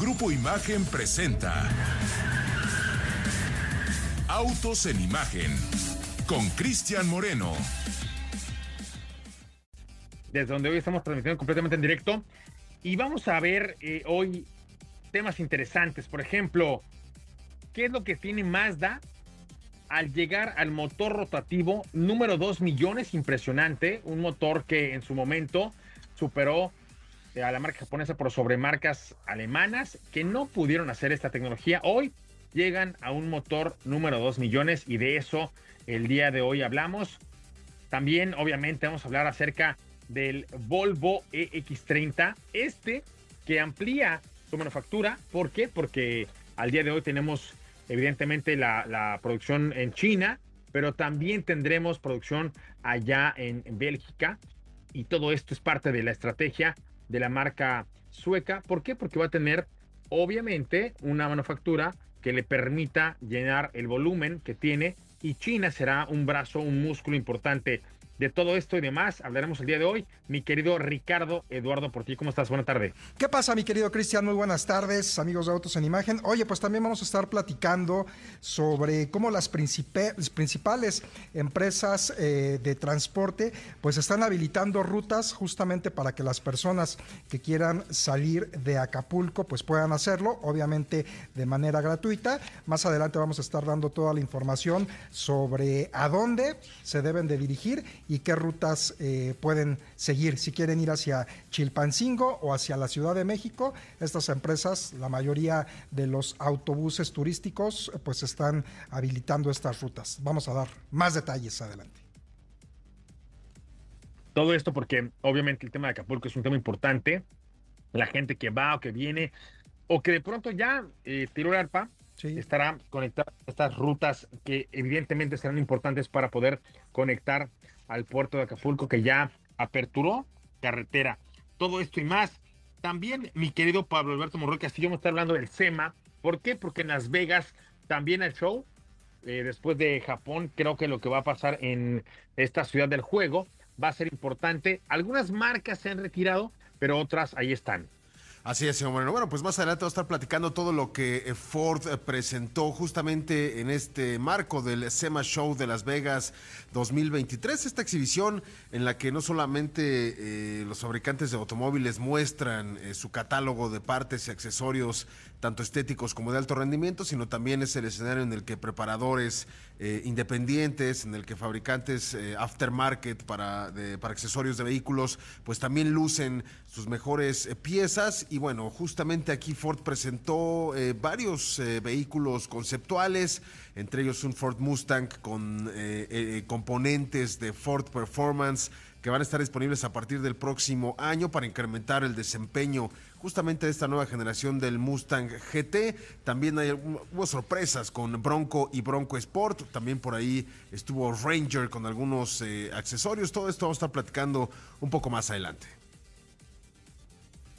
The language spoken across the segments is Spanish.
Grupo Imagen presenta Autos en Imagen con Cristian Moreno. Desde donde hoy estamos transmitiendo completamente en directo. Y vamos a ver eh, hoy temas interesantes. Por ejemplo, ¿qué es lo que tiene Mazda al llegar al motor rotativo número 2 millones? Impresionante. Un motor que en su momento superó a la marca japonesa por sobre marcas alemanas que no pudieron hacer esta tecnología. Hoy llegan a un motor número 2 millones y de eso el día de hoy hablamos. También obviamente vamos a hablar acerca del Volvo EX30, este que amplía su manufactura. ¿Por qué? Porque al día de hoy tenemos evidentemente la, la producción en China, pero también tendremos producción allá en, en Bélgica. Y todo esto es parte de la estrategia de la marca sueca. ¿Por qué? Porque va a tener obviamente una manufactura que le permita llenar el volumen que tiene y China será un brazo, un músculo importante de todo esto y demás hablaremos el día de hoy. Mi querido Ricardo Eduardo por ti, ¿cómo estás? Buena tarde. ¿Qué pasa, mi querido Cristian? Muy buenas tardes, amigos de Autos en Imagen. Oye, pues también vamos a estar platicando sobre cómo las principales empresas eh, de transporte pues están habilitando rutas justamente para que las personas que quieran salir de Acapulco pues puedan hacerlo, obviamente de manera gratuita. Más adelante vamos a estar dando toda la información sobre a dónde se deben de dirigir y qué rutas eh, pueden seguir. Si quieren ir hacia Chilpancingo o hacia la Ciudad de México, estas empresas, la mayoría de los autobuses turísticos, pues están habilitando estas rutas. Vamos a dar más detalles adelante. Todo esto porque obviamente el tema de Acapulco es un tema importante. La gente que va o que viene o que de pronto ya eh, tiró el arpa, estará conectada a estas rutas que evidentemente serán importantes para poder conectar al puerto de Acapulco que ya aperturó carretera. Todo esto y más. También mi querido Pablo Alberto Morroy Castillo me está hablando del SEMA. ¿Por qué? Porque en Las Vegas también el show. Eh, después de Japón, creo que lo que va a pasar en esta ciudad del juego va a ser importante. Algunas marcas se han retirado, pero otras ahí están. Así es, señor Moreno. Bueno, pues más adelante vamos a estar platicando todo lo que eh, Ford eh, presentó justamente en este marco del SEMA Show de Las Vegas 2023. Esta exhibición en la que no solamente eh, los fabricantes de automóviles muestran su catálogo de partes y accesorios, tanto estéticos como de alto rendimiento, sino también es el escenario en el que preparadores independientes, en el que fabricantes aftermarket para, para accesorios de vehículos, pues también lucen sus mejores piezas. Y bueno, justamente aquí Ford presentó eh, varios eh, vehículos conceptuales, entre ellos un Ford Mustang con eh, componentes de Ford Performance que van a estar disponibles a partir del próximo año para incrementar el desempeño justamente de esta nueva generación del Mustang GT. También hay, hubo sorpresas con Bronco y Bronco Sport. También por ahí estuvo Ranger con algunos accesorios. Todo esto vamos a estar platicando un poco más adelante.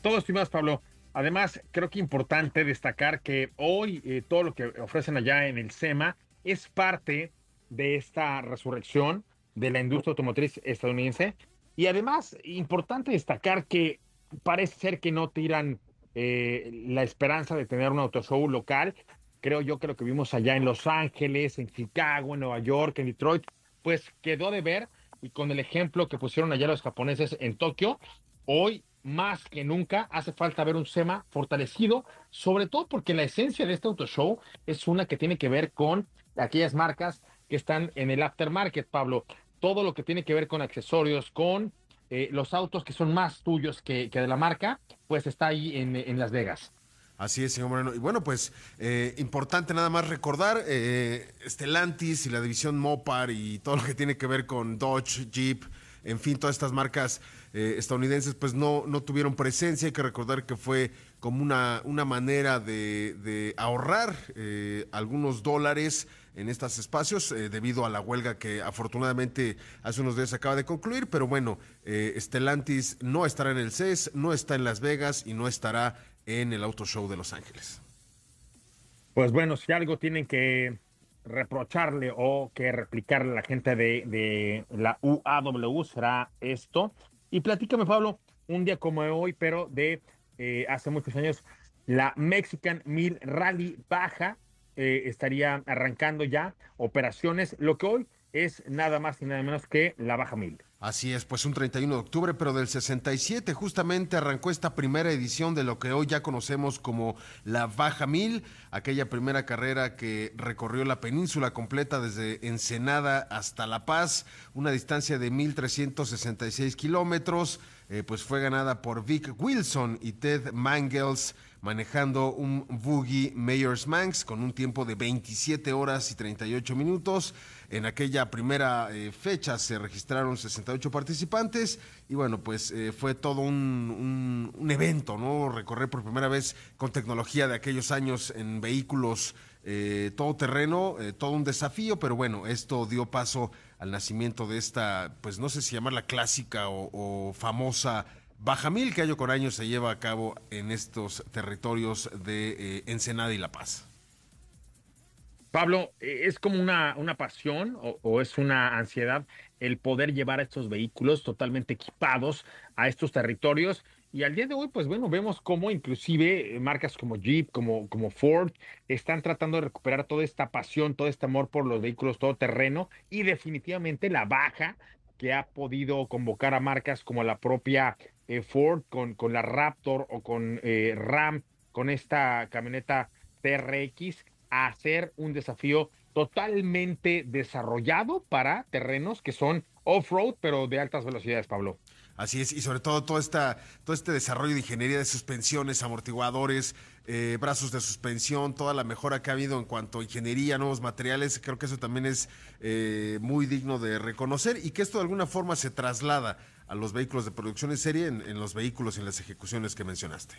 Todo estimados Pablo. Además, creo que importante destacar que hoy eh, todo lo que ofrecen allá en el SEMA es parte de esta resurrección de la industria automotriz estadounidense. Y además, importante destacar que parece ser que no tiran eh, la esperanza de tener un autoshow local. Creo yo que lo que vimos allá en Los Ángeles, en Chicago, en Nueva York, en Detroit, pues quedó de ver. Y con el ejemplo que pusieron allá los japoneses en Tokio, hoy más que nunca hace falta ver un SEMA fortalecido, sobre todo porque la esencia de este auto show es una que tiene que ver con aquellas marcas que están en el aftermarket, Pablo. Todo lo que tiene que ver con accesorios, con eh, los autos que son más tuyos que, de la marca, pues está ahí en, Las Vegas. Así es, señor Moreno. Y bueno, pues eh, importante nada más recordar, eh, Stellantis y la división Mopar y todo lo que tiene que ver con Dodge, Jeep, en fin, todas estas marcas eh, estadounidenses pues no, no tuvieron presencia. Hay que recordar que fue como una, una manera de, ahorrar eh, algunos dólares en estos espacios eh, debido a la huelga que afortunadamente hace unos días acaba de concluir, pero bueno, Stellantis no estará en el CES, no está en Las Vegas y no estará en el Auto Show de Los Ángeles. Pues bueno, si algo tienen que reprocharle o que replicarle a la gente de, de la UAW será esto. Y platícame, Pablo, un día como hoy, pero de eh, hace muchos años, la Mexican Mil Rally Baja eh, estaría arrancando ya operaciones, lo que hoy es nada más y nada menos que la Baja Mil. Así es, pues un 31 de octubre, pero del 67 justamente arrancó esta primera edición de lo que hoy ya conocemos como la Baja Mil, aquella primera carrera que recorrió la península completa desde Ensenada hasta La Paz, una distancia de 1.366 kilómetros, eh, pues fue ganada por Vic Wilson y Ted Mangels manejando un Boogie Mayors Manx con un tiempo de 27 horas y 38 minutos. En aquella primera eh, fecha se registraron 68 participantes y bueno, pues eh, fue todo un, evento, ¿no? Recorrer por primera vez con tecnología de aquellos años en vehículos eh, todo terreno, todo un desafío, pero bueno, esto dio paso al nacimiento de esta, pues no sé si llamarla clásica o, o famosa Bajamil que año con año se lleva a cabo en estos territorios de eh, Ensenada y La Paz. Pablo, eh, ¿es como una, una pasión o, es una ansiedad el poder llevar a estos vehículos totalmente equipados a estos territorios? Y al día de hoy, pues bueno, vemos cómo inclusive marcas como Jeep, como, como Ford, están tratando de recuperar toda esta pasión, todo este amor por los vehículos todoterreno y definitivamente la baja que ha podido convocar a marcas como la propia eh, Ford con, con, la Raptor o con eh, Ram, con esta camioneta TRX, a hacer un desafío totalmente desarrollado para terrenos que son off-road, pero de altas velocidades, Pablo. Así es, y sobre todo todo, esta, todo este desarrollo de ingeniería de suspensiones, amortiguadores, eh, brazos de suspensión, toda la mejora que ha habido en cuanto a ingeniería, nuevos materiales, creo que eso también es muy digno de reconocer y que esto de alguna forma se traslada a los vehículos de producción en serie, en, los vehículos y en las ejecuciones que mencionaste.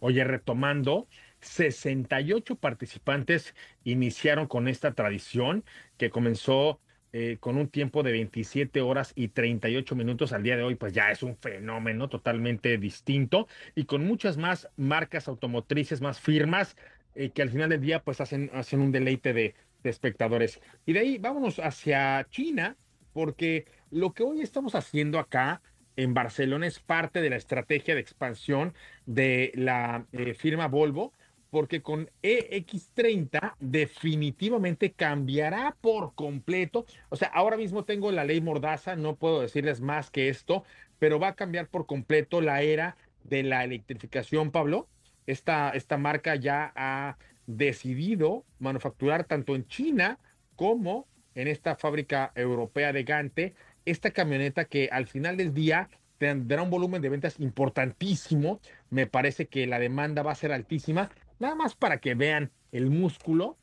Oye, retomando, 68 participantes iniciaron con esta tradición que comenzó eh, con un tiempo de 27 horas y 38 minutos al día de hoy, pues ya es un fenómeno totalmente distinto y con muchas más marcas automotrices, más firmas, eh, que al final del día pues hacen, hacen un deleite de, de espectadores. Y de ahí vámonos hacia China, porque lo que hoy estamos haciendo acá en Barcelona es parte de la estrategia de expansión de la eh, firma Volvo, porque con EX30 definitivamente cambiará por completo. O sea, ahora mismo tengo la ley Mordaza, no puedo decirles más que esto, pero va a cambiar por completo la era de la electrificación, Pablo. Esta, esta marca ya ha decidido manufacturar tanto en China como en esta fábrica europea de Gante esta camioneta que al final del día tendrá un volumen de ventas importantísimo. Me parece que la demanda va a ser altísima. Nada más para que vean el músculo.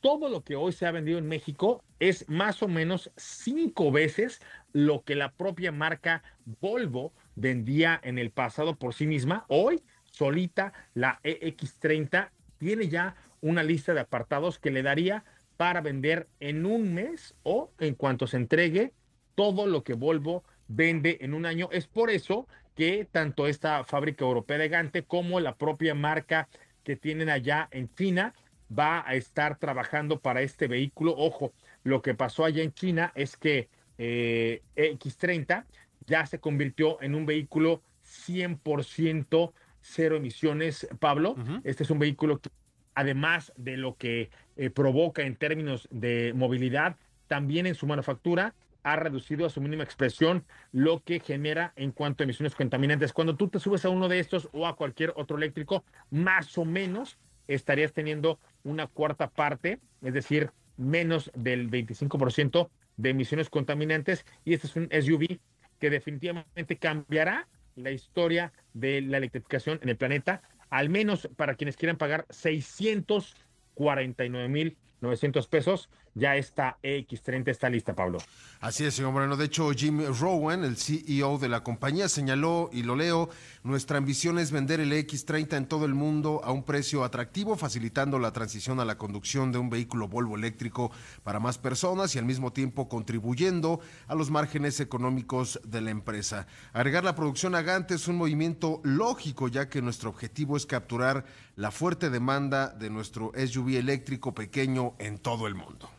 Todo lo que hoy se ha vendido en México es más o menos cinco veces lo que la propia marca Volvo vendía en el pasado por sí misma. Hoy, solita, la EX30 tiene ya una lista de apartados que le daría para vender en un mes o en cuanto se entregue todo lo que Volvo vende en un año. Es por eso que tanto esta fábrica europea de Gante como la propia marca que tienen allá en China va a estar trabajando para este vehículo. Ojo, lo que pasó allá en China es que eh, X30 ya se convirtió en un vehículo 100% cero emisiones, Pablo. Uh -huh. Este es un vehículo que, además de lo que eh, provoca en términos de movilidad, también en su manufactura ha reducido a su mínima expresión lo que genera en cuanto a emisiones contaminantes. Cuando tú te subes a uno de estos o a cualquier otro eléctrico, más o menos estarías teniendo una cuarta parte, es decir, menos del 25% de emisiones contaminantes. Y este es un SUV que definitivamente cambiará la historia de la electrificación en el planeta, al menos para quienes quieran pagar 649 mil 900 pesos. Ya está X30 está lista, Pablo. Así es, señor Moreno. De hecho, Jim Rowan, el CEO de la compañía, señaló, y lo leo, nuestra ambición es vender el X30 en todo el mundo a un precio atractivo, facilitando la transición a la conducción de un vehículo Volvo eléctrico para más personas y al mismo tiempo contribuyendo a los márgenes económicos de la empresa. Agregar la producción a Gante es un movimiento lógico, ya que nuestro objetivo es capturar la fuerte demanda de nuestro SUV eléctrico pequeño en todo el mundo.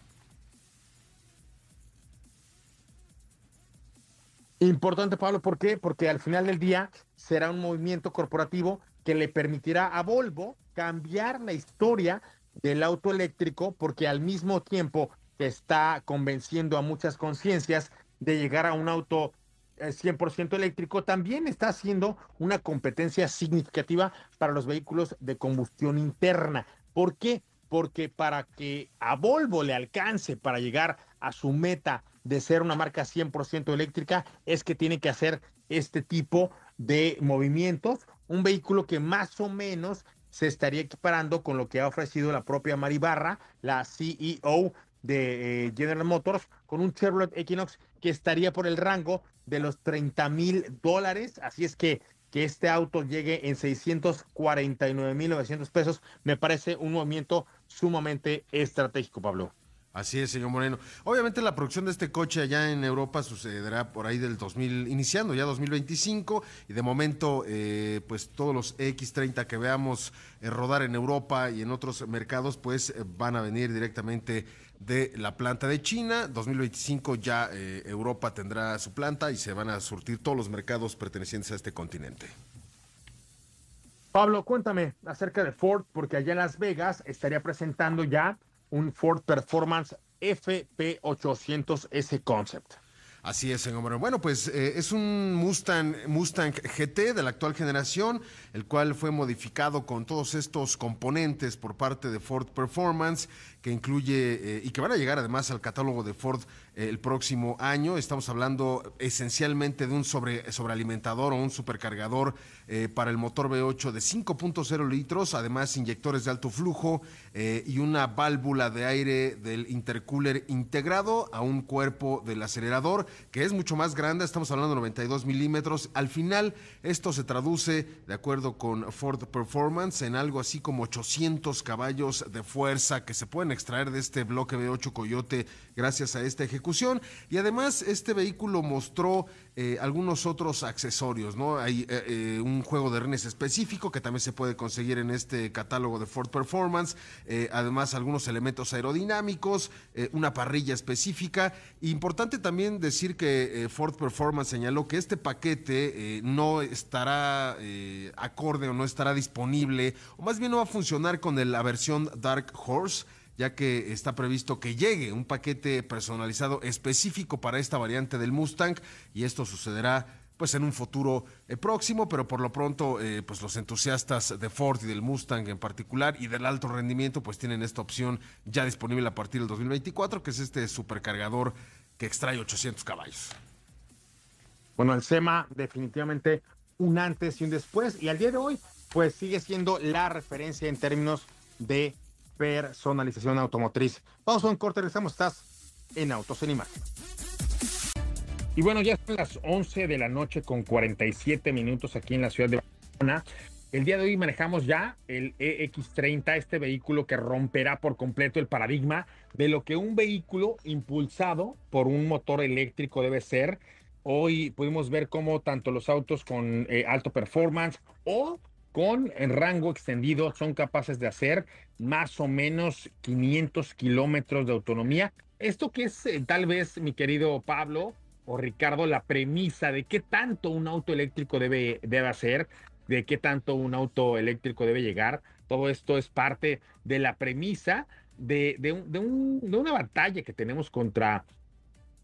Importante, Pablo, ¿por qué? Porque al final del día será un movimiento corporativo que le permitirá a Volvo cambiar la historia del auto eléctrico porque al mismo tiempo está convenciendo a muchas conciencias de llegar a un auto 100% eh, eléctrico, también está haciendo una competencia significativa para los vehículos de combustión interna. ¿Por qué? Porque para que a Volvo le alcance para llegar a su meta de ser una marca 100% eléctrica, es que tiene que hacer este tipo de movimientos. Un vehículo que más o menos se estaría equiparando con lo que ha ofrecido la propia Maribarra, la CEO de eh, General Motors, con un Chevrolet Equinox que estaría por el rango de los 30 mil dólares. Así es que que este auto llegue en 649 mil 900 pesos me parece un movimiento sumamente estratégico, Pablo. Así es, señor Moreno. Obviamente la producción de este coche allá en Europa sucederá por ahí del 2000, iniciando ya 2025, y de momento, eh, pues todos los X30 que veamos eh, rodar en Europa y en otros mercados, pues eh, van a venir directamente de la planta de China. 2025 ya Europa tendrá su planta y se van a surtir todos los mercados pertenecientes a este continente. Pablo, cuéntame acerca de Ford, porque allá en Las Vegas estaría presentando ya un Ford Performance FP800S Concept. Así es, señor. Bueno, pues eh, es un Mustang, Mustang GT de la actual generación, el cual fue modificado con todos estos componentes por parte de Ford Performance, que incluye eh, y que van a llegar además al catálogo de Ford el próximo año. Estamos hablando esencialmente de un sobre, sobrealimentador o un supercargador para el motor V8 de 5.0 litros, además inyectores de alto flujo y una válvula de aire del intercooler integrado a un cuerpo del acelerador que es mucho más grande, estamos hablando de 92 milímetros. Al final, esto se traduce, de acuerdo con Ford Performance, en algo así como 800 caballos de fuerza que se pueden extraer de este bloque V8 Coyote gracias a esta ejecución. Y además, este vehículo mostró eh, algunos otros accesorios, ¿no? Hay eh, eh, un juego de renes específico que también se puede conseguir en este catálogo de Ford Performance, además algunos elementos aerodinámicos, una parrilla específica. Importante también decir que Ford Performance señaló que este paquete no estará acorde o no estará disponible, o más bien no va a funcionar con la versión Dark Horse ya que está previsto que llegue un paquete personalizado específico para esta variante del Mustang y esto sucederá pues en un futuro eh, próximo, pero por lo pronto eh, pues los entusiastas de Ford y del Mustang en particular y del alto rendimiento pues tienen esta opción ya disponible a partir del 2024 que es este supercargador que extrae 800 caballos. Bueno, el SEMA definitivamente un antes y un después y al día de hoy pues sigue siendo la referencia en términos de personalización automotriz. Vamos a un corte, regresamos. Estás en Autos en Imagen. Y bueno, ya son las 11 de la noche con 47 minutos aquí en la ciudad de Barcelona. El día de hoy manejamos ya el EX30, este vehículo que romperá por completo el paradigma de lo que un vehículo impulsado por un motor eléctrico debe ser. Hoy pudimos ver cómo tanto los autos con eh, alto performance o con rango extendido son capaces de hacer más o menos 500 kilómetros de autonomía. Esto que es eh, tal vez, mi querido Pablo o Ricardo, la premisa de qué tanto un auto eléctrico debe, debe hacer, de qué tanto un auto eléctrico debe llegar. Todo esto es parte de la premisa de, de, de una batalla que tenemos contra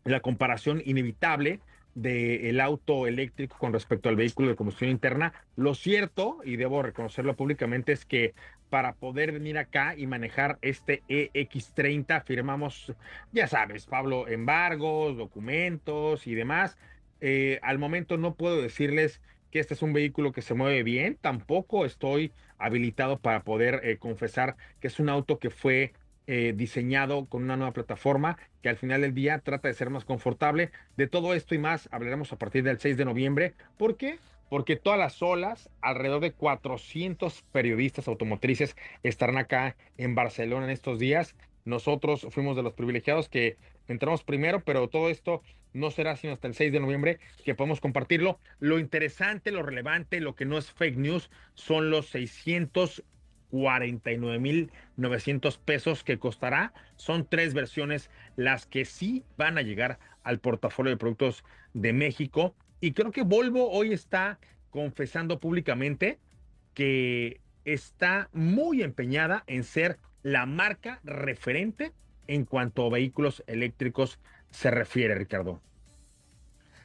la comparación inevitable del auto eléctrico con respecto al vehículo de combustión interna. Lo cierto, y debo reconocerlo públicamente, es que para poder venir acá y manejar este EX30 firmamos, ya sabes, Pablo, embargos, documentos y demás. Eh, al momento no puedo decirles que este es un vehículo que se mueve bien, tampoco estoy habilitado para poder eh, confesar que es un auto que fue eh, diseñado con una nueva plataforma que al final del día trata de ser más confortable. De todo esto y más hablaremos a partir del 6 de noviembre. ¿Por qué? Porque todas las olas, alrededor de 400 periodistas automotrices estarán acá en Barcelona en estos días. Nosotros fuimos de los privilegiados que entramos primero, pero todo esto no será sino hasta el 6 de noviembre que podemos compartirlo. Lo interesante, lo relevante, lo que no es fake news, son los 600 49.900 pesos que costará. Son tres versiones las que sí van a llegar al portafolio de productos de México. Y creo que Volvo hoy está confesando públicamente que está muy empeñada en ser la marca referente en cuanto a vehículos eléctricos se refiere, Ricardo.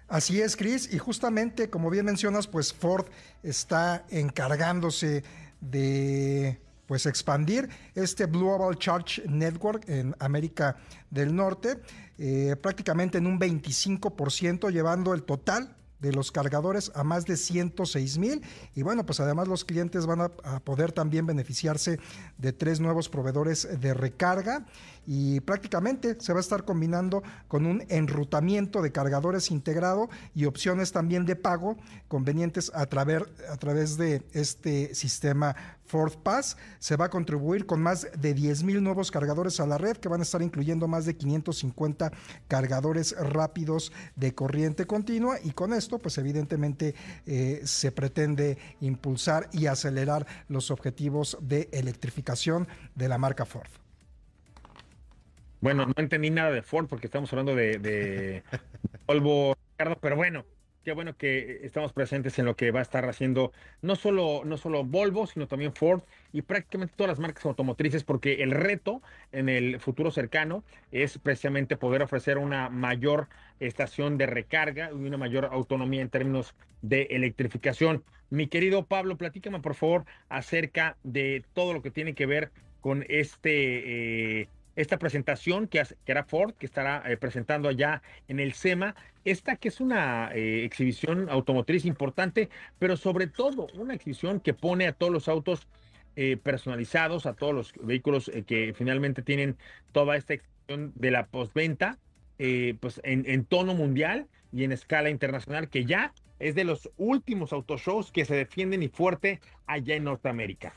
Así es, Chris, y justamente como bien mencionas, pues Ford está encargándose de pues expandir este Global Charge Network en América del Norte, eh, prácticamente en un 25%, llevando el total de los cargadores a más de 106 mil. Y bueno, pues además los clientes van a, poder también beneficiarse de tres nuevos proveedores de recarga y prácticamente se va a estar combinando con un enrutamiento de cargadores integrado y opciones también de pago convenientes a, través, a través de este sistema Ford Pass. Se va a contribuir con más de 10 mil nuevos cargadores a la red que van a estar incluyendo más de 550 cargadores rápidos de corriente continua y con esto pues evidentemente eh, se pretende impulsar y acelerar los objetivos de electrificación de la marca Ford. Bueno, no entendí nada de Ford porque estamos hablando de, de Volvo, Ricardo, pero bueno, qué bueno que estamos presentes en lo que va a estar haciendo no solo, no solo Volvo, sino también Ford y prácticamente todas las marcas automotrices, porque el reto en el futuro cercano es precisamente poder ofrecer una mayor estación de recarga y una mayor autonomía en términos de electrificación. Mi querido Pablo, platícame por favor acerca de todo lo que tiene que ver con este... Eh, esta presentación que, hará Ford, que estará eh, presentando allá en el SEMA, esta que es una eh, exhibición automotriz importante, pero sobre todo una exhibición que pone a todos los autos eh, personalizados, a todos los vehículos que finalmente tienen toda esta exhibición de la postventa, pues en, en tono mundial y en escala internacional, que ya es de los últimos autoshows que se defienden y fuerte allá en Norteamérica.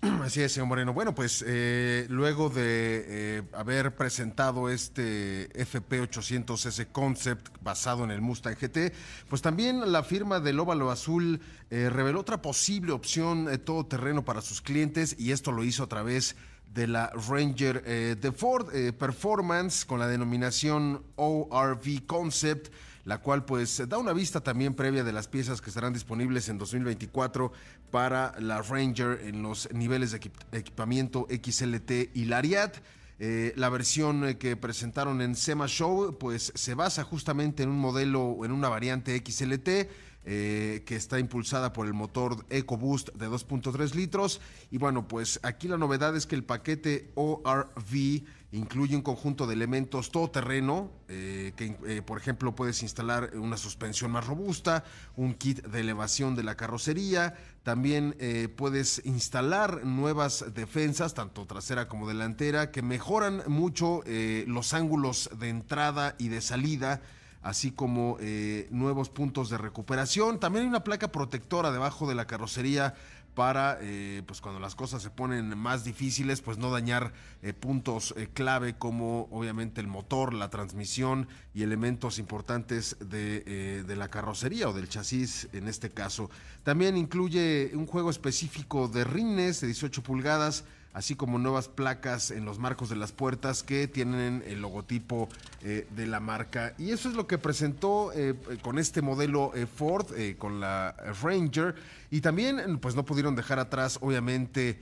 Así es, señor Moreno. Bueno, pues eh, luego de eh, haber presentado este FP800S Concept basado en el Mustang GT, pues también la firma del Óvalo Azul eh, reveló otra posible opción todoterreno para sus clientes y esto lo hizo a través de la Ranger de Ford Performance con la denominación ORV Concept la cual pues da una vista también previa de las piezas que estarán disponibles en 2024 para la Ranger en los niveles de equipamiento XLT y Lariat. Eh, la versión eh, que presentaron en SEMA Show pues se basa justamente en un modelo, en una variante XLT. Eh, que está impulsada por el motor EcoBoost de 2.3 litros. Y bueno, pues aquí la novedad es que el paquete ORV Incluye un conjunto de elementos todoterreno, eh, que eh, por ejemplo puedes instalar una suspensión más robusta, un kit de elevación de la carrocería, también eh, puedes instalar nuevas defensas, tanto trasera como delantera, que mejoran mucho los ángulos de entrada y de salida así como nuevos puntos de recuperación. También hay una placa protectora debajo de la carrocería para, eh, pues cuando las cosas se ponen más difíciles, pues no dañar eh, puntos eh, clave como obviamente el motor, la transmisión y elementos importantes de, de, la carrocería o del chasis en este caso. También incluye un juego específico de rines de 18 pulgadas así como nuevas placas en los marcos de las puertas que tienen el logotipo eh, de la marca. Y eso es lo que presentó eh, con este modelo eh, Ford, con la Ranger. Y también, pues no pudieron dejar atrás, obviamente,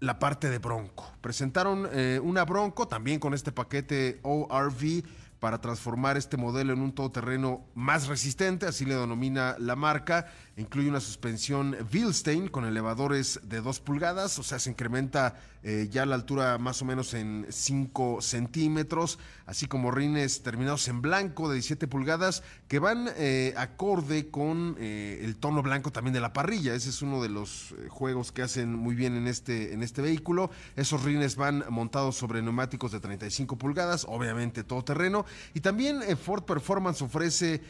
la parte de Bronco. Presentaron una Bronco también con este paquete ORV para transformar este modelo en un todoterreno más resistente, así le denomina la marca. Incluye una suspensión Bilstein con elevadores de 2 pulgadas, o sea, se incrementa eh, ya la altura más o menos en 5 centímetros, así como rines terminados en blanco de 17 pulgadas que van eh, acorde con eh, el tono blanco también de la parrilla. Ese es uno de los juegos que hacen muy bien en este, en este vehículo. Esos rines van montados sobre neumáticos de 35 pulgadas, obviamente todo terreno. Y también Ford Performance ofrece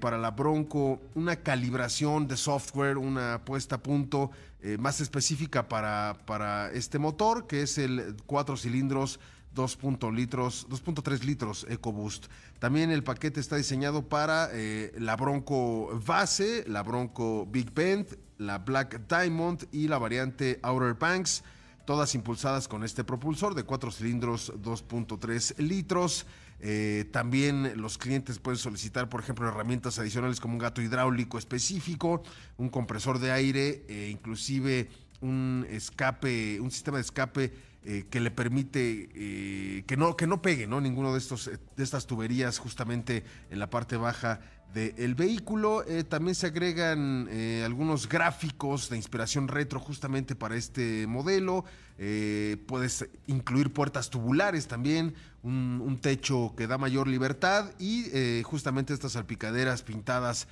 para la Bronco una calibración de software, una puesta a punto eh, más específica para, para este motor, que es el 4 cilindros 2.3 litros, 2.3 litros EcoBoost. También el paquete está diseñado para eh, la Bronco Base, la Bronco Big Bend, la Black Diamond y la variante Outer Banks, todas impulsadas con este propulsor de 4 cilindros 2.3 litros. Eh, también los clientes pueden solicitar, por ejemplo, herramientas adicionales como un gato hidráulico específico, un compresor de aire, e inclusive un escape, un sistema de escape eh, que le permite eh, que no que no pegue no ninguno de estos de estas tuberías justamente en la parte baja del vehículo. Eh, también se agregan eh, algunos gráficos de inspiración retro justamente para este modelo. Eh, puedes incluir puertas tubulares también, un, un, techo que da mayor libertad y justamente estas salpicaderas pintadas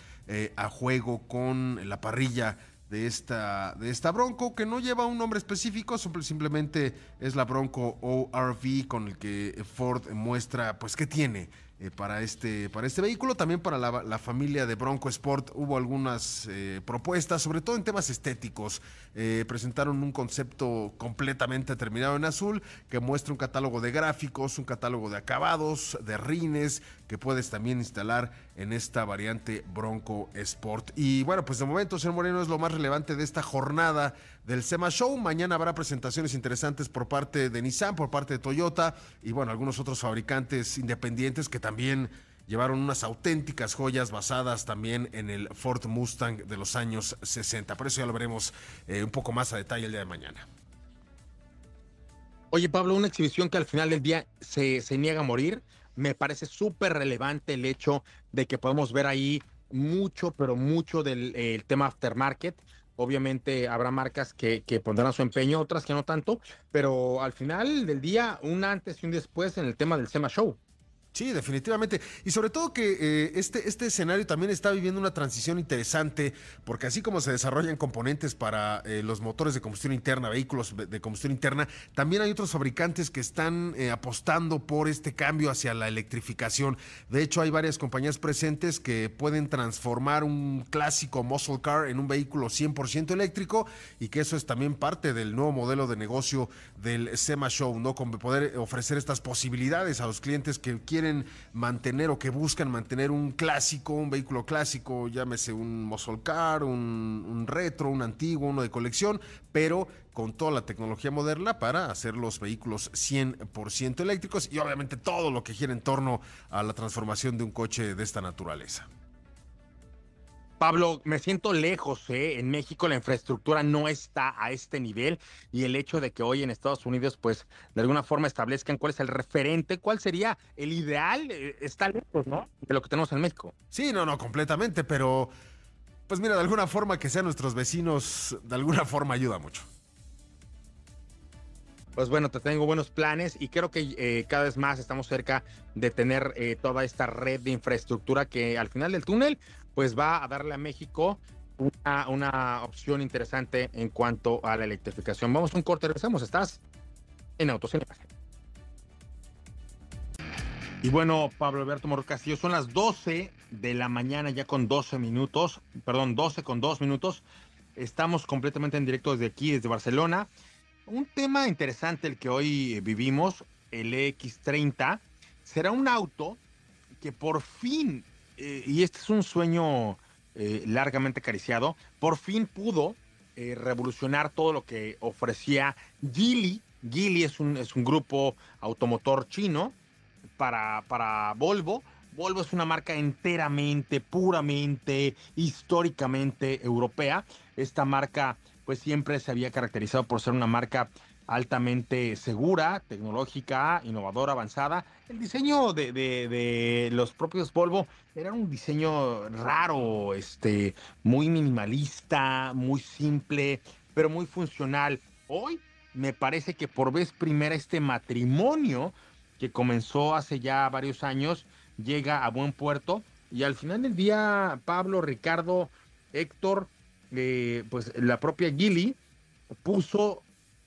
a juego con la parrilla de esta, de esta Bronco, que no lleva un nombre específico, simplemente es la Bronco ORV con el que Ford muestra pues qué tiene eh, para, este, para este vehículo. También para la, familia de Bronco Sport hubo algunas eh, propuestas, sobre todo en temas estéticos. Eh, presentaron un concepto completamente terminado en azul que muestra un catálogo de gráficos, un catálogo de acabados, de rines que puedes también instalar en esta variante Bronco Sport. Y bueno, pues de momento, señor Moreno, es lo más relevante de esta jornada del SEMA Show. Mañana habrá presentaciones interesantes por parte de Nissan, por parte de Toyota y bueno, algunos otros fabricantes independientes que también llevaron unas auténticas joyas basadas también en el Ford Mustang de los años 60. Por eso ya lo veremos eh, un poco más a detalle el día de mañana. Oye, Pablo, una exhibición que al final del día se, se niega a morir. Me parece súper relevante el hecho de que podemos ver ahí mucho, pero mucho del tema aftermarket. Obviamente habrá marcas que, que, pondrán su empeño, otras que no tanto, pero al final del día, un antes y un después en el tema del SEMA Show. Sí, definitivamente. Y sobre todo que eh, este, este escenario también está viviendo una transición interesante, porque así como se desarrollan componentes para eh, los motores de combustión interna, vehículos de combustión interna, también hay otros fabricantes que están eh, apostando por este cambio hacia la electrificación. De hecho, hay varias compañías presentes que pueden transformar un clásico muscle car en un vehículo 100% eléctrico y que eso es también parte del nuevo modelo de negocio del SEMA Show, ¿no? Con poder ofrecer estas posibilidades a los clientes que quieren mantener o que buscan mantener un clásico, un vehículo clásico, llámese un muscle car, un, un retro, un antiguo, uno de colección, pero con toda la tecnología moderna para hacer los vehículos 100% eléctricos y obviamente todo lo que gira en torno a la transformación de un coche de esta naturaleza. Pablo, me siento lejos, ¿eh? En México la infraestructura no está a este nivel y el hecho de que hoy en Estados Unidos, pues, de alguna forma establezcan cuál es el referente, cuál sería el ideal, eh, está lejos, ¿no? De lo que tenemos en México. Sí, no, no, completamente, pero, pues mira, de alguna forma que sean nuestros vecinos, de alguna forma ayuda mucho. Pues bueno, te tengo buenos planes y creo que eh, cada vez más estamos cerca de tener eh, toda esta red de infraestructura que al final del túnel pues va a darle a México una, una opción interesante en cuanto a la electrificación. Vamos a un corte, regresamos. Estás en Autos. Y bueno, Pablo Alberto Morcastillo, son las 12 de la mañana ya con 12 minutos, perdón, 12 con 2 minutos. Estamos completamente en directo desde aquí, desde Barcelona. Un tema interesante el que hoy vivimos, el X30, será un auto que por fin eh, y este es un sueño eh, largamente acariciado, por fin pudo eh, revolucionar todo lo que ofrecía Geely. Geely es un, es un grupo automotor chino para, para Volvo. Volvo es una marca enteramente, puramente, históricamente europea. Esta marca pues siempre se había caracterizado por ser una marca altamente segura, tecnológica, innovadora, avanzada. El diseño de, de, los propios Volvo era un diseño raro, este, muy minimalista, muy simple, pero muy funcional. Hoy me parece que por vez primera este matrimonio que comenzó hace ya varios años llega a buen puerto y al final del día Pablo, Ricardo, Héctor, eh, pues la propia Gili puso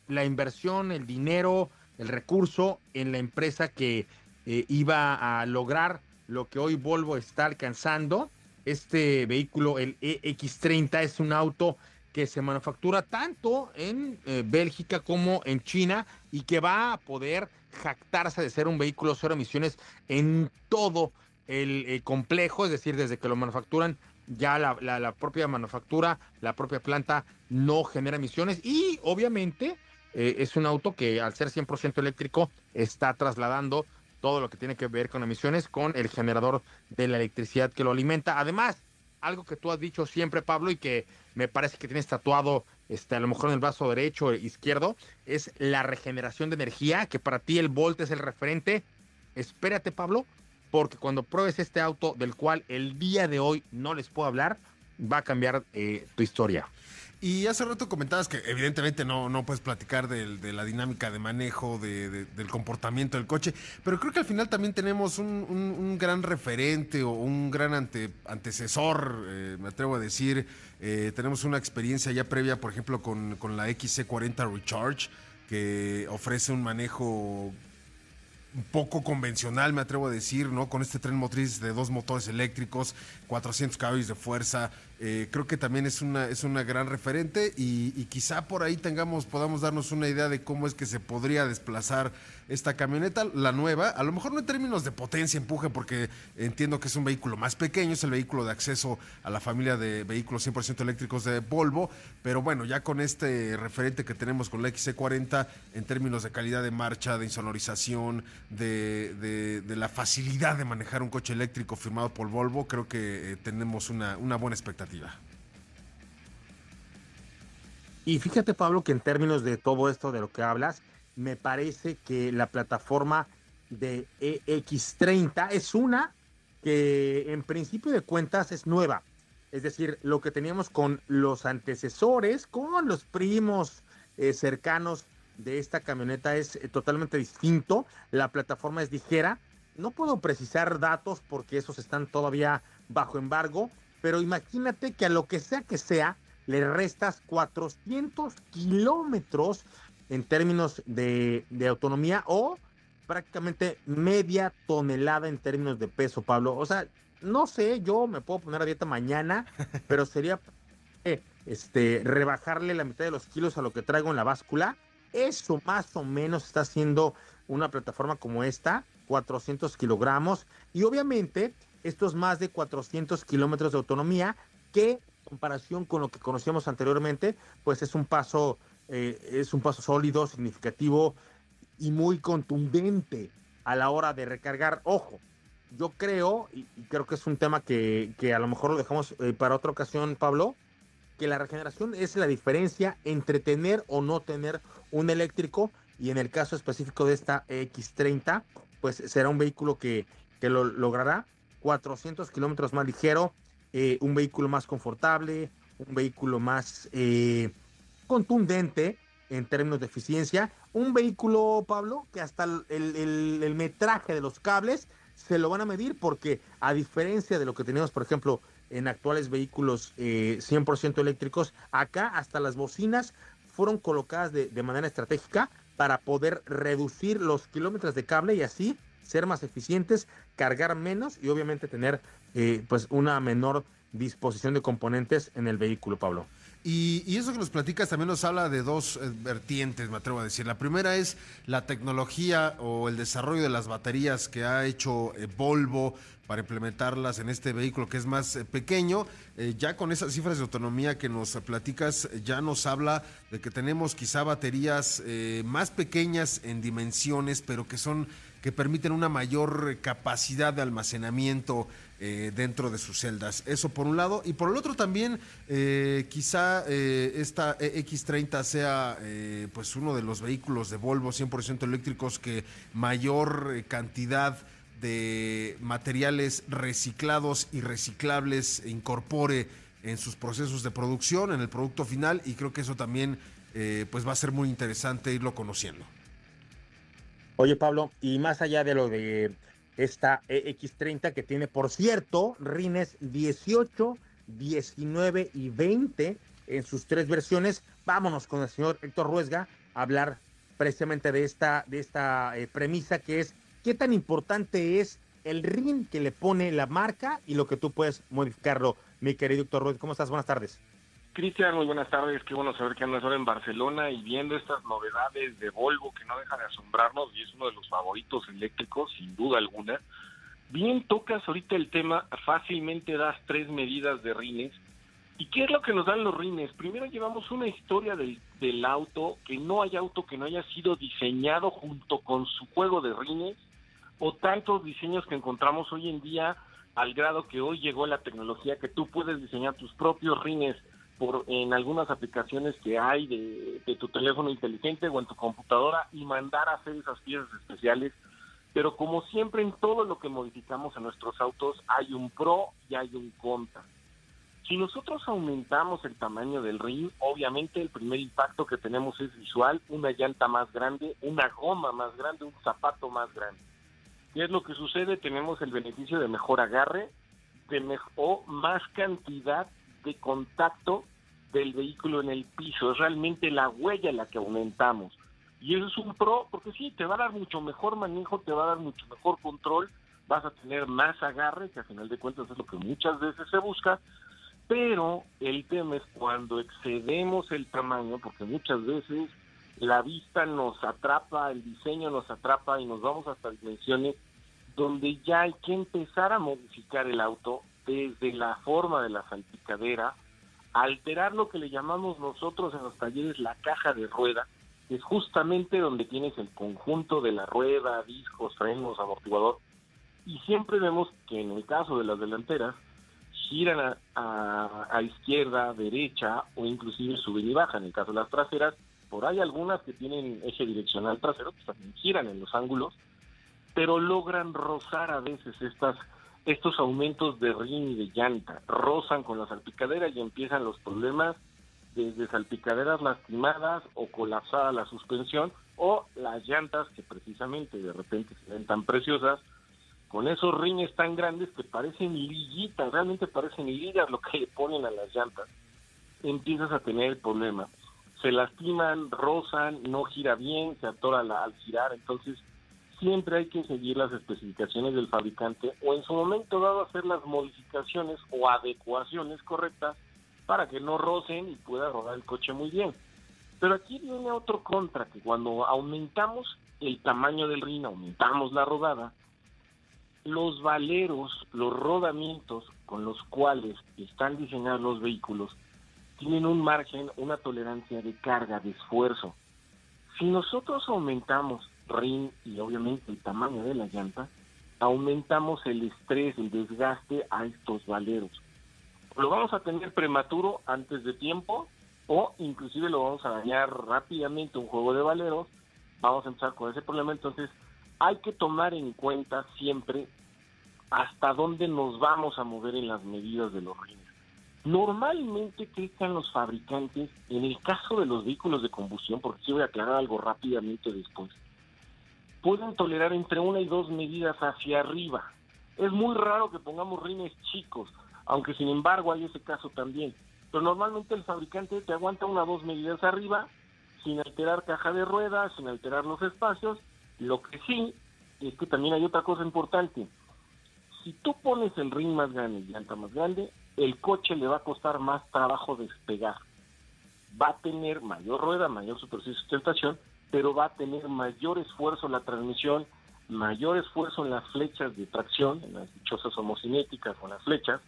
la inversión, el dinero, el recurso en la empresa que eh, iba a lograr lo que hoy Volvo está alcanzando. Este vehículo, el EX30, es un auto que se manufactura tanto en eh, Bélgica como en China y que va a poder jactarse de ser un vehículo cero emisiones en todo el eh, complejo, es decir, desde que lo manufacturan ya la, la, la, propia manufactura, la propia planta no genera emisiones y obviamente eh, es un auto que al ser 100% eléctrico está trasladando todo lo que tiene que ver con emisiones con el generador de la electricidad que lo alimenta. Además, algo que tú has dicho siempre, Pablo, y que me parece que tienes tatuado este, a lo mejor en el brazo derecho o izquierdo, es la regeneración de energía, que para ti el Volt es el referente. Espérate, Pablo, porque cuando pruebes este auto del cual el día de hoy no les puedo hablar, va a cambiar eh, tu historia. Y hace rato comentabas que evidentemente no, no puedes platicar de, la dinámica de manejo, del comportamiento del coche, pero creo que al final también tenemos un, gran referente o un gran ante, antecesor, eh, me atrevo a decir. Eh, tenemos una experiencia ya previa, por ejemplo, con, con la XC40 Recharge, que ofrece un manejo un poco convencional, me atrevo a decir, ¿no? Con este tren motriz de dos motores eléctricos, 400 caballos de fuerza, eh, creo que también es una, es una gran referente y, quizá por ahí tengamos, podamos darnos una idea de cómo es que se podría desplazar esta camioneta, la nueva, a lo mejor no en términos de potencia, empuje, porque entiendo que es un vehículo más pequeño, es el vehículo de acceso a la familia de vehículos 100% eléctricos de Volvo, pero bueno, ya con este referente que tenemos con la XC40 en términos de calidad de marcha, de insonorización, de, de, la facilidad de manejar un coche eléctrico firmado por Volvo, creo que eh, tenemos una, una buena expectativa. Y fíjate, Pablo, que en términos de todo esto de lo que hablas, me parece que la plataforma de EX30 es una que en principio de cuentas es nueva. Es decir, lo que teníamos con los antecesores, con los primos eh, cercanos de esta camioneta es eh, totalmente distinto. La plataforma es ligera. No puedo precisar datos porque esos están todavía bajo embargo, pero imagínate que a lo que sea que sea, le restas 400 kilómetros en términos de, autonomía o prácticamente media tonelada en términos de peso, Pablo. O sea, no sé, yo me puedo poner a dieta mañana, pero sería eh, este, rebajarle la mitad de los kilos a lo que traigo en la báscula. Eso más o menos está haciendo una plataforma como esta, 400 kilogramos. Y obviamente, estos más de 400 kilómetros de autonomía, que en comparación con lo que conocíamos anteriormente, pues es un paso eh, es un paso sólido, significativo y muy contundente a la hora de recargar. Ojo, yo creo, y, creo que es un tema que, a lo mejor lo dejamos eh, para otra ocasión, Pablo, que la regeneración es la diferencia entre tener o no tener un eléctrico y en el caso específico de esta X30, pues será un vehículo que, lo logrará 400 kilómetros más ligero, eh, un vehículo más confortable, un vehículo más contundente en términos de eficiencia. Un vehículo, Pablo, que hasta el, metraje de los cables se lo van a medir porque a diferencia de lo que tenemos, por ejemplo, en actuales vehículos 100% eh, eléctricos, acá hasta las bocinas fueron colocadas de, manera estratégica para poder reducir los kilómetros de cable y así ser más eficientes, cargar menos y obviamente tener eh, pues una menor disposición de componentes en el vehículo, Pablo. Y, eso que nos platicas también nos habla de dos eh, vertientes, me atrevo a decir. La primera es la tecnología o el desarrollo de las baterías que ha hecho eh, Volvo para implementarlas en este vehículo que es más eh, pequeño. ya con esas cifras de autonomía que nos platicas, ya nos habla de que tenemos quizá baterías más pequeñas en dimensiones, pero que son que permiten una mayor capacidad de almacenamiento eh, dentro de sus celdas. Eso por un lado. Y por el otro también, eh, quizá eh, esta X30 sea pues uno de los vehículos de Volvo 100% eléctricos que mayor cantidad de materiales reciclados y reciclables incorpore en sus procesos de producción, en el producto final, y creo que eso también pues va a ser muy interesante irlo conociendo. Oye Pablo, y más allá de lo de esta EX30 que tiene, por cierto, rines 18, 19 y 20 en sus tres versiones. Vámonos con el señor Héctor Ruesga a hablar precisamente de esta, de esta eh, premisa que es qué tan importante es el RIN que le pone la marca y lo que tú puedes modificarlo. Mi querido Héctor Ruesga, ¿cómo estás? Buenas tardes. Cristian, muy buenas tardes. Qué bueno saber que andas ahora en Barcelona y viendo estas novedades de Volvo que no deja de asombrarnos y es uno de los favoritos eléctricos, sin duda alguna. Bien tocas ahorita el tema, fácilmente das tres medidas de rines. ¿Y qué es lo que nos dan los rines? Primero llevamos una historia del, del auto, que no hay auto que no haya sido diseñado junto con su juego de rines o tantos diseños que encontramos hoy en día al grado que hoy llegó la tecnología que tú puedes diseñar tus propios rines por en algunas aplicaciones que hay de, de tu teléfono inteligente o en tu computadora y mandar a hacer esas piezas especiales pero como siempre en todo lo que modificamos en nuestros autos hay un pro y hay un contra. Si nosotros aumentamos el tamaño del ring, obviamente el primer impacto que tenemos es visual, una llanta más grande, una goma más grande, un zapato más grande. ¿Qué es lo que sucede? Tenemos el beneficio de mejor agarre de o más cantidad de contacto del vehículo en el piso. Es realmente la huella la que aumentamos. Y eso es un pro, porque sí, te va a dar mucho mejor manejo, te va a dar mucho mejor control, vas a tener más agarre, que a final de cuentas es lo que muchas veces se busca, pero el tema es cuando excedemos el tamaño, porque muchas veces la vista nos atrapa, el diseño nos atrapa y nos vamos hasta dimensiones donde ya hay que empezar a modificar el auto desde la forma de la salpicadera, alterar lo que le llamamos nosotros en los talleres la caja de rueda, es justamente donde tienes el conjunto de la rueda, discos, frenos, amortiguador. Y siempre vemos que en el caso de las delanteras, giran a, izquierda, derecha o inclusive suben y bajan. En el caso de las traseras, por ahí algunas que tienen eje direccional trasero, que también giran en los ángulos, pero logran rozar a veces estas estos aumentos de rin y de llanta, rozan con la salpicadera y empiezan los problemas desde salpicaderas lastimadas o colapsada la suspensión o las llantas que precisamente de repente se ven tan preciosas con esos rines tan grandes que parecen liguitas, realmente parecen ligas lo que le ponen a las llantas, empiezas a tener el problema. Se lastiman, rozan, no gira bien, se atora al girar, entonces siempre hay que seguir las especificaciones del fabricante o en su momento dado hacer las modificaciones o adecuaciones correctas para que no rocen y pueda rodar el coche muy bien. Pero aquí viene otro contra, que cuando aumentamos el tamaño del rin, aumentamos la rodada, los valeros, los rodamientos con los cuales están diseñados los vehículos, tienen un margen, una tolerancia de carga, de esfuerzo. Si nosotros aumentamos rin y obviamente el tamaño de la llanta, aumentamos el estrés, el desgaste a estos valeros. Lo vamos a tener prematuro antes de tiempo o inclusive lo vamos a dañar rápidamente un juego de valeros, vamos a empezar con ese problema, entonces hay que tomar en cuenta siempre hasta dónde nos vamos a mover en las medidas de los rines. Normalmente creen los fabricantes, en el caso de los vehículos de combustión, porque voy a aclarar algo rápidamente después, pueden tolerar entre una y dos medidas hacia arriba. Es muy raro que pongamos rines chicos, aunque sin embargo hay ese caso también. Pero normalmente el fabricante te aguanta una o dos medidas arriba, sin alterar caja de ruedas, sin alterar los espacios. Lo que sí es que también hay otra cosa importante. Si tú pones el ring más grande y llanta más grande, el coche le va a costar más trabajo despegar. Va a tener mayor rueda, mayor superficie de sustentación, pero va a tener mayor esfuerzo la transmisión, mayor esfuerzo en las flechas de tracción, en las dichosas homocinéticas o las flechas,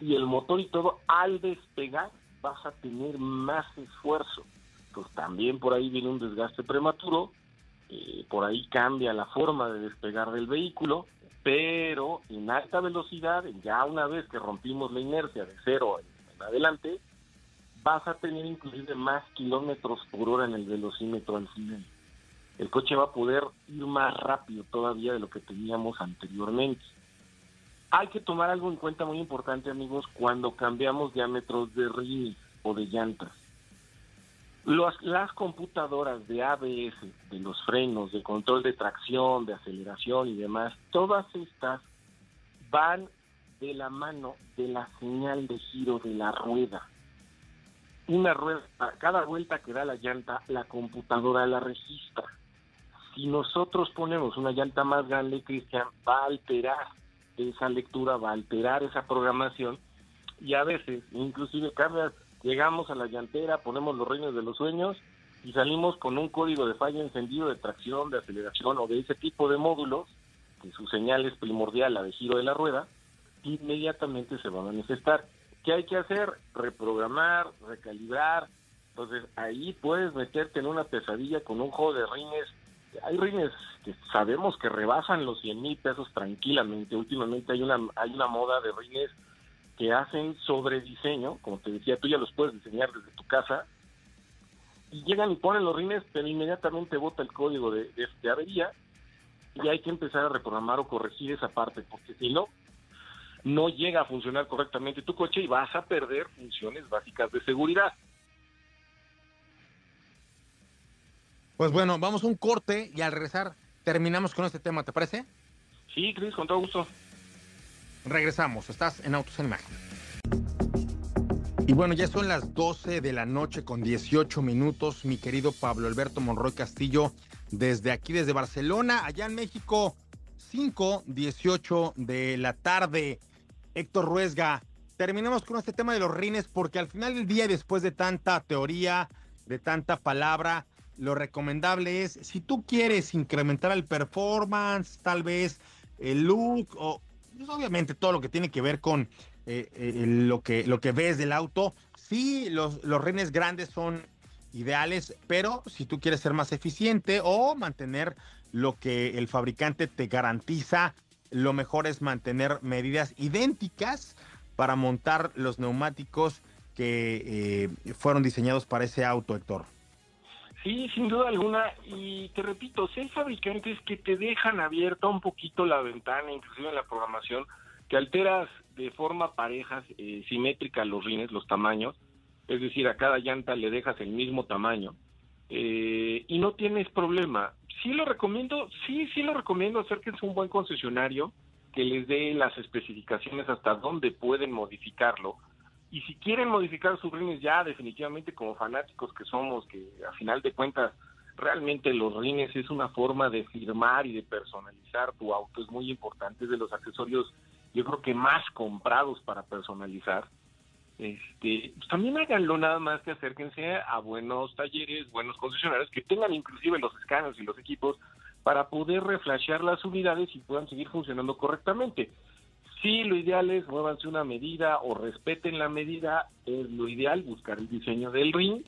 y el motor y todo, al despegar vas a tener más esfuerzo. Pues también por ahí viene un desgaste prematuro, eh, por ahí cambia la forma de despegar del vehículo, pero en alta velocidad, ya una vez que rompimos la inercia de cero en, adelante, vas a tener inclusive más kilómetros por hora en el velocímetro al final. El coche va a poder ir más rápido todavía de lo que teníamos anteriormente. Hay que tomar algo en cuenta muy importante, amigos, cuando cambiamos diámetros de rines o de llantas. las computadoras de ABS, de los frenos, de control de tracción, de aceleración y demás, todas estas van de la mano de la señal de giro de la rueda. Una rueda, cada vuelta que da la llanta, la computadora la registra. Si nosotros ponemos una llanta más grande, Cristian, va a alterar esa lectura va a alterar esa programación y a veces inclusive cambias, llegamos a la llantera, ponemos los reinos de los sueños y salimos con un código de falla encendido de tracción, de aceleración o de ese tipo de módulos, que su señal es primordial, la de giro de la rueda, inmediatamente se va a manifestar. ¿Qué hay que hacer? Reprogramar, recalibrar. Entonces ahí puedes meterte en una pesadilla con un juego de rines hay rines que sabemos que rebasan los 100 mil pesos tranquilamente. Últimamente hay una, hay una moda de rines que hacen sobre diseño, como te decía, tú ya los puedes diseñar desde tu casa, y llegan y ponen los rines, pero inmediatamente bota el código de, de, avería y hay que empezar a reprogramar o corregir esa parte, porque si no, no llega a funcionar correctamente tu coche y vas a perder funciones básicas de seguridad. Pues bueno, vamos a un corte y al regresar terminamos con este tema, ¿te parece? Sí, Cris, con todo gusto. Regresamos, estás en Autos en Imagen. Y bueno, ya son las 12 de la noche con 18 minutos, mi querido Pablo Alberto Monroy Castillo, desde aquí, desde Barcelona, allá en México, 5, 18 de la tarde. Héctor Ruesga, terminamos con este tema de los rines porque al final del día, después de tanta teoría, de tanta palabra, lo recomendable es, si tú quieres incrementar el performance, tal vez el look o pues, obviamente todo lo que tiene que ver con eh, eh, lo, que, lo que ves del auto. Sí, los, los rines grandes son ideales, pero si tú quieres ser más eficiente o mantener lo que el fabricante te garantiza, lo mejor es mantener medidas idénticas para montar los neumáticos que eh, fueron diseñados para ese auto, Héctor. Sí, sin duda alguna. Y te repito, si hay fabricantes que te dejan abierta un poquito la ventana, inclusive en la programación, que alteras de forma pareja, eh, simétrica los rines, los tamaños, es decir, a cada llanta le dejas el mismo tamaño eh, y no tienes problema. Sí lo recomiendo, sí, sí lo recomiendo, acérquense a un buen concesionario que les dé las especificaciones hasta dónde pueden modificarlo y si quieren modificar sus rines ya definitivamente como fanáticos que somos, que a final de cuentas realmente los rines es una forma de firmar y de personalizar tu auto, es muy importante, es de los accesorios yo creo que más comprados para personalizar. Este, pues también háganlo nada más que acérquense a buenos talleres, buenos concesionarios que tengan inclusive los escáneres y los equipos para poder reflashear las unidades y puedan seguir funcionando correctamente. Sí, lo ideal es muévanse una medida o respeten la medida, es lo ideal buscar el diseño del ring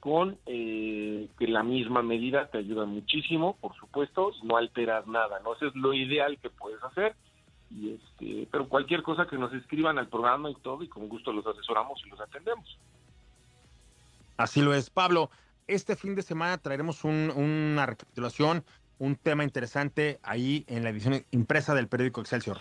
con eh, que la misma medida te ayuda muchísimo, por supuesto, no alteras nada, ¿no? Eso es lo ideal que puedes hacer. Y este, pero cualquier cosa que nos escriban al programa y todo, y con gusto los asesoramos y los atendemos. Así lo es, Pablo. Este fin de semana traeremos una recapitulación, un tema interesante ahí en la edición impresa del periódico Excelsior.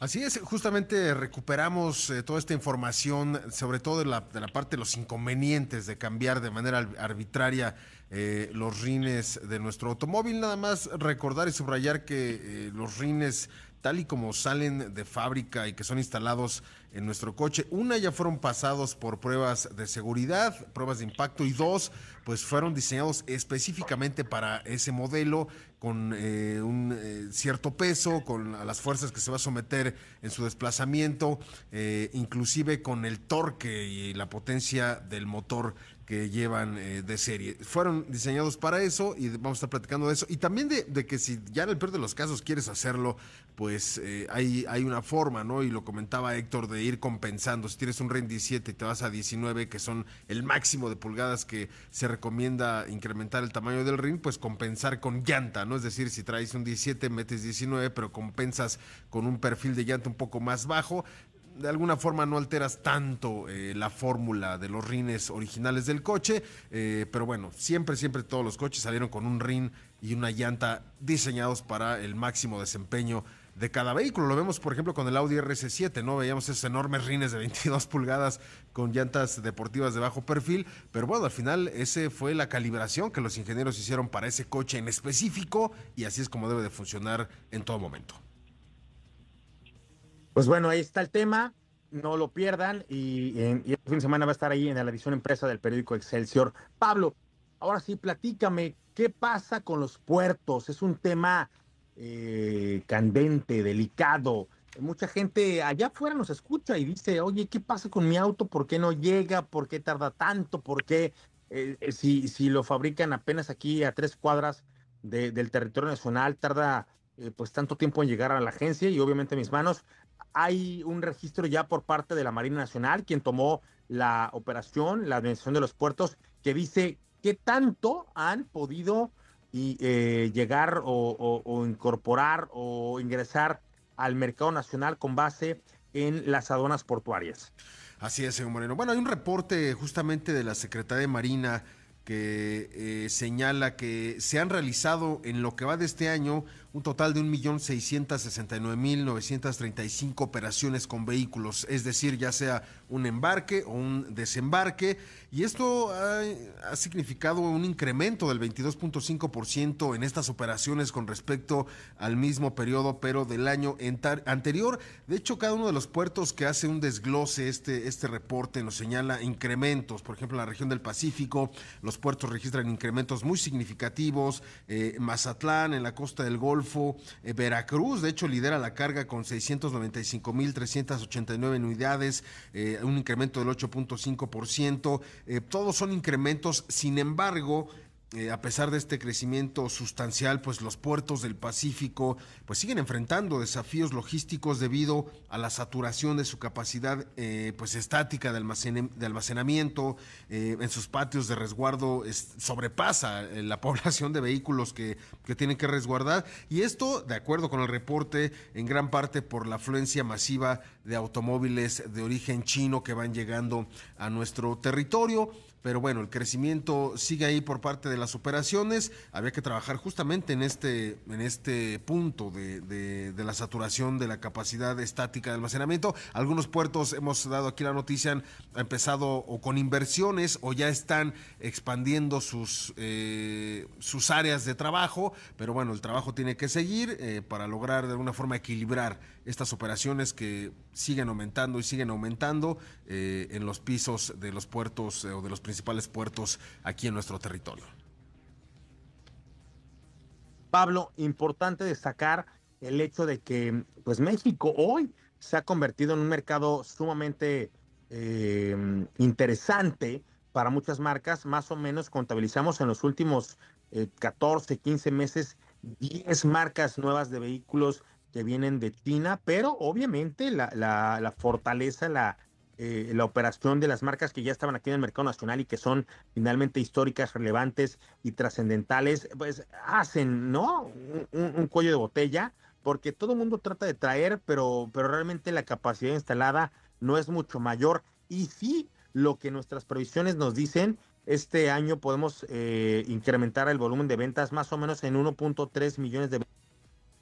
Así es, justamente recuperamos eh, toda esta información, sobre todo de la, de la, parte de los inconvenientes de cambiar de manera arbitraria eh, los rines de nuestro automóvil. Nada más recordar y subrayar que eh, los rines tal y como salen de fábrica y que son instalados en nuestro coche. Una ya fueron pasados por pruebas de seguridad, pruebas de impacto y dos, pues fueron diseñados específicamente para ese modelo con eh, un eh, cierto peso, con las fuerzas que se va a someter en su desplazamiento, eh, inclusive con el torque y la potencia del motor que llevan eh, de serie. Fueron diseñados para eso y vamos a estar platicando de eso. Y también de, que si ya en el peor de los casos quieres hacerlo, pues eh, hay, hay una forma, ¿no? Y lo comentaba Héctor, de ir compensando. Si tienes un REN 17 y te vas a 19, que son el máximo de pulgadas que se recomienda incrementar el tamaño del ring, pues compensar con llanta, ¿no? Es decir, si traes un 17, metes 19, pero compensas con un perfil de llanta un poco más bajo de alguna forma no alteras tanto eh, la fórmula de los rines originales del coche, eh, pero bueno, siempre, siempre todos los coches salieron con un rin y una llanta diseñados para el máximo desempeño de cada vehículo. Lo vemos, por ejemplo, con el Audi RS7, ¿no? Veíamos esos enormes rines de 22 pulgadas con llantas deportivas de bajo perfil, pero bueno, al final ese fue la calibración que los ingenieros hicieron para ese coche en específico y así es como debe de funcionar en todo momento. Pues bueno, ahí está el tema. No lo pierdan y, el fin de semana va a estar ahí en la edición empresa del periódico Excelsior. Pablo, ahora sí, platícame, ¿qué pasa con los puertos? Es un tema eh, candente, delicado. Mucha gente allá afuera nos escucha y dice, oye, ¿qué pasa con mi auto? ¿Por qué no llega? ¿Por qué tarda tanto? ¿Por qué eh, eh, si, si lo fabrican apenas aquí a tres cuadras del territorio nacional, tarda pues tanto tiempo en llegar a la agencia y obviamente mis manos? Hay un registro ya por parte de la Marina Nacional, quien tomó la operación, la administración de los puertos, que dice qué tanto han podido eh, llegar o, incorporar o ingresar al mercado nacional con base en las aduanas portuarias. Así es, señor Moreno. Bueno, hay un reporte justamente de la Secretaría de Marina que eh, señala que se han realizado en lo que va de este año un total de 1.669.935 operaciones con vehículos, es decir, ya sea un embarque o un desembarque, y esto ha, significado un incremento del 22.5% en estas operaciones con respecto al mismo periodo, pero del año anterior. De hecho, cada uno de los puertos que hace un desglose, este, este reporte nos señala incrementos, por ejemplo, en la región del Pacífico, los puertos registran incrementos muy significativos, eh, Mazatlán, en la costa del Golfo, eh, Veracruz, de hecho, lidera la carga con 695.389 unidades, eh, un incremento del 8.5%. Eh, todos son incrementos, sin embargo, eh, a pesar de este crecimiento sustancial, pues los puertos del Pacífico pues siguen enfrentando desafíos logísticos debido a la saturación de su capacidad eh, pues estática de, almacenamiento eh, en sus patios de resguardo sobrepasa la población de vehículos que, que tienen que resguardar. Y esto de acuerdo con el reporte en gran parte por la afluencia masiva de automóviles de origen chino que van llegando a nuestro territorio pero bueno, el crecimiento sigue ahí por parte de las operaciones. Había que trabajar justamente en este, en este punto de, de, la saturación de la capacidad estática de almacenamiento. Algunos puertos, hemos dado aquí la noticia, han empezado o con inversiones o ya están expandiendo sus, eh, sus áreas de trabajo, pero bueno, el trabajo tiene que seguir eh, para lograr de alguna forma equilibrar estas operaciones que siguen aumentando y siguen aumentando eh, en los pisos de los puertos eh, o de los principales puertos aquí en nuestro territorio. Pablo, importante destacar el hecho de que pues México hoy se ha convertido en un mercado sumamente eh, interesante para muchas marcas. Más o menos contabilizamos en los últimos 14, 15 meses 10 marcas nuevas de vehículos que vienen de China, pero obviamente la, la, fortaleza, la, eh, la operación de las marcas que ya estaban aquí en el mercado nacional y que son finalmente históricas, relevantes y trascendentales, pues hacen, ¿no? Un, cuello de botella, porque todo el mundo trata de traer, pero, pero realmente la capacidad instalada no es mucho mayor. Y sí, lo que nuestras previsiones nos dicen, este año podemos eh, incrementar el volumen de ventas más o menos en 1.3 millones de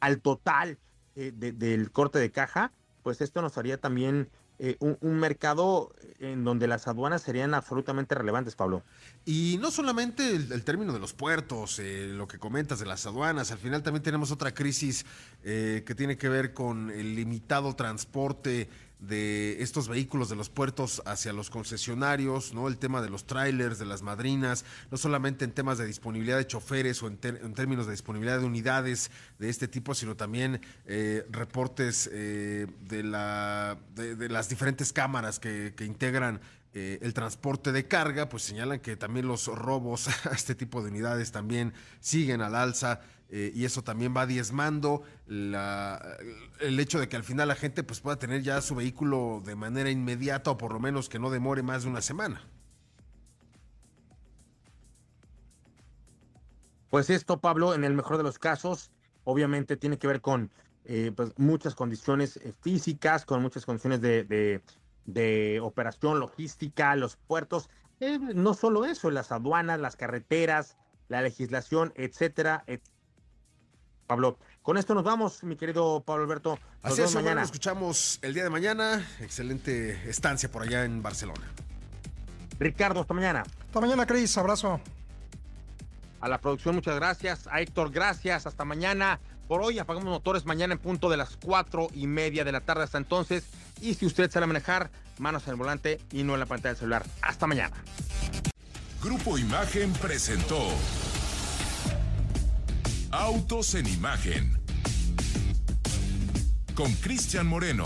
al total eh, del corte de caja, pues esto nos haría también eh, un, mercado en donde las aduanas serían absolutamente relevantes, Pablo. Y no solamente el, término de los puertos, eh, lo que comentas de las aduanas, al final también tenemos otra crisis que tiene que ver con el limitado transporte de estos vehículos de los puertos hacia los concesionarios, ¿no? El tema de los trailers, de las madrinas, no solamente en temas de disponibilidad de choferes o en, términos de disponibilidad de unidades de este tipo, sino también eh, reportes eh, de, la, de, las diferentes cámaras que, que integran eh, el transporte de carga, pues señalan que también los robos a este tipo de unidades también siguen al alza. Eh, y eso también va diezmando el hecho de que al final la gente pues pueda tener ya su vehículo de manera inmediata o por lo menos que no demore más de una semana. Pues esto, Pablo, en el mejor de los casos, obviamente tiene que ver con eh, pues muchas condiciones físicas, con muchas condiciones de, operación logística, los puertos. no solo eso, las aduanas, las carreteras, la legislación, etcétera, etcétera Pablo. Con esto nos vamos, mi querido Pablo Alberto. Nos Así es, mañana. Nos escuchamos el día de mañana. Excelente estancia por allá en Barcelona. Ricardo, hasta mañana. Hasta mañana, Cris. Abrazo. A la producción, muchas gracias. A Héctor, gracias. Hasta mañana. Por hoy apagamos motores mañana en punto de las cuatro y media de la tarde hasta entonces. Y si usted sale a manejar, manos en el volante y no en la pantalla del celular. Hasta mañana. Grupo Imagen presentó Autos en Imagen con Cristian Moreno.